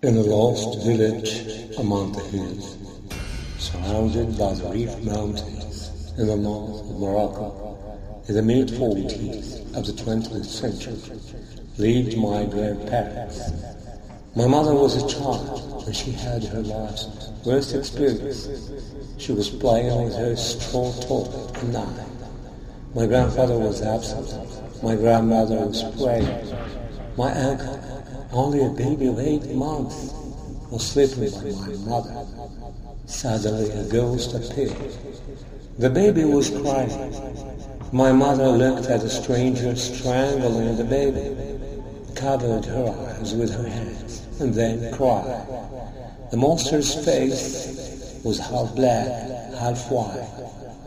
In a lost village among the hills, surrounded by the Rif Mountains in the north of Morocco, in the mid-40s of the 20th century, lived my grandparents. My mother was a child when she had her life's worst experience. She was playing with her straw toy at. My grandfather was absent. My grandmother was praying. My uncle only a baby of eight months was sleeping by my mother. Suddenly a ghost appeared. The baby was crying. My mother looked at the stranger strangling the baby, covered her eyes with her hands, and then cried. The monster's face was half black, half white,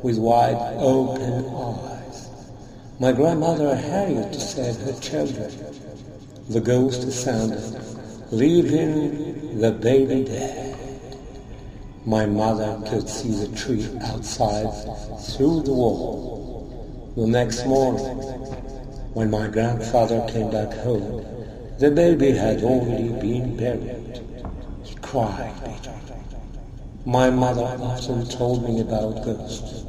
with wide open eyes. My grandmother hurried to save her children the ghost sounded, leaving the baby dead. My mother could see the tree outside through the wall. The next morning, when my grandfather came back home, the baby had already been buried. He cried bitterly. My mother often told me about ghosts.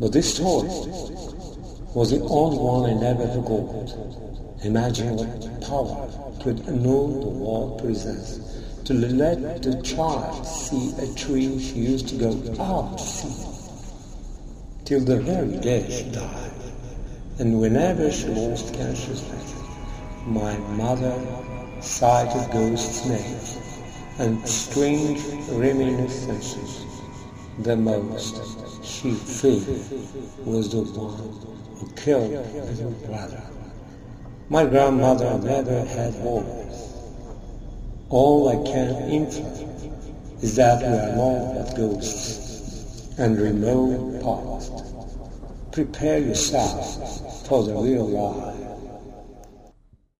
But this story was the only one I never forgot. Imagine what power could annul the world possess to let the child see a tree she used to go out to see till the very day she died. And whenever she lost consciousness, my mother sighted ghost names and strange reminiscences. The most she feared was the one who killed her brother. My grandmother never had warnings. All I can infer is that we are more but ghosts and remote past. Prepare yourself for the real life.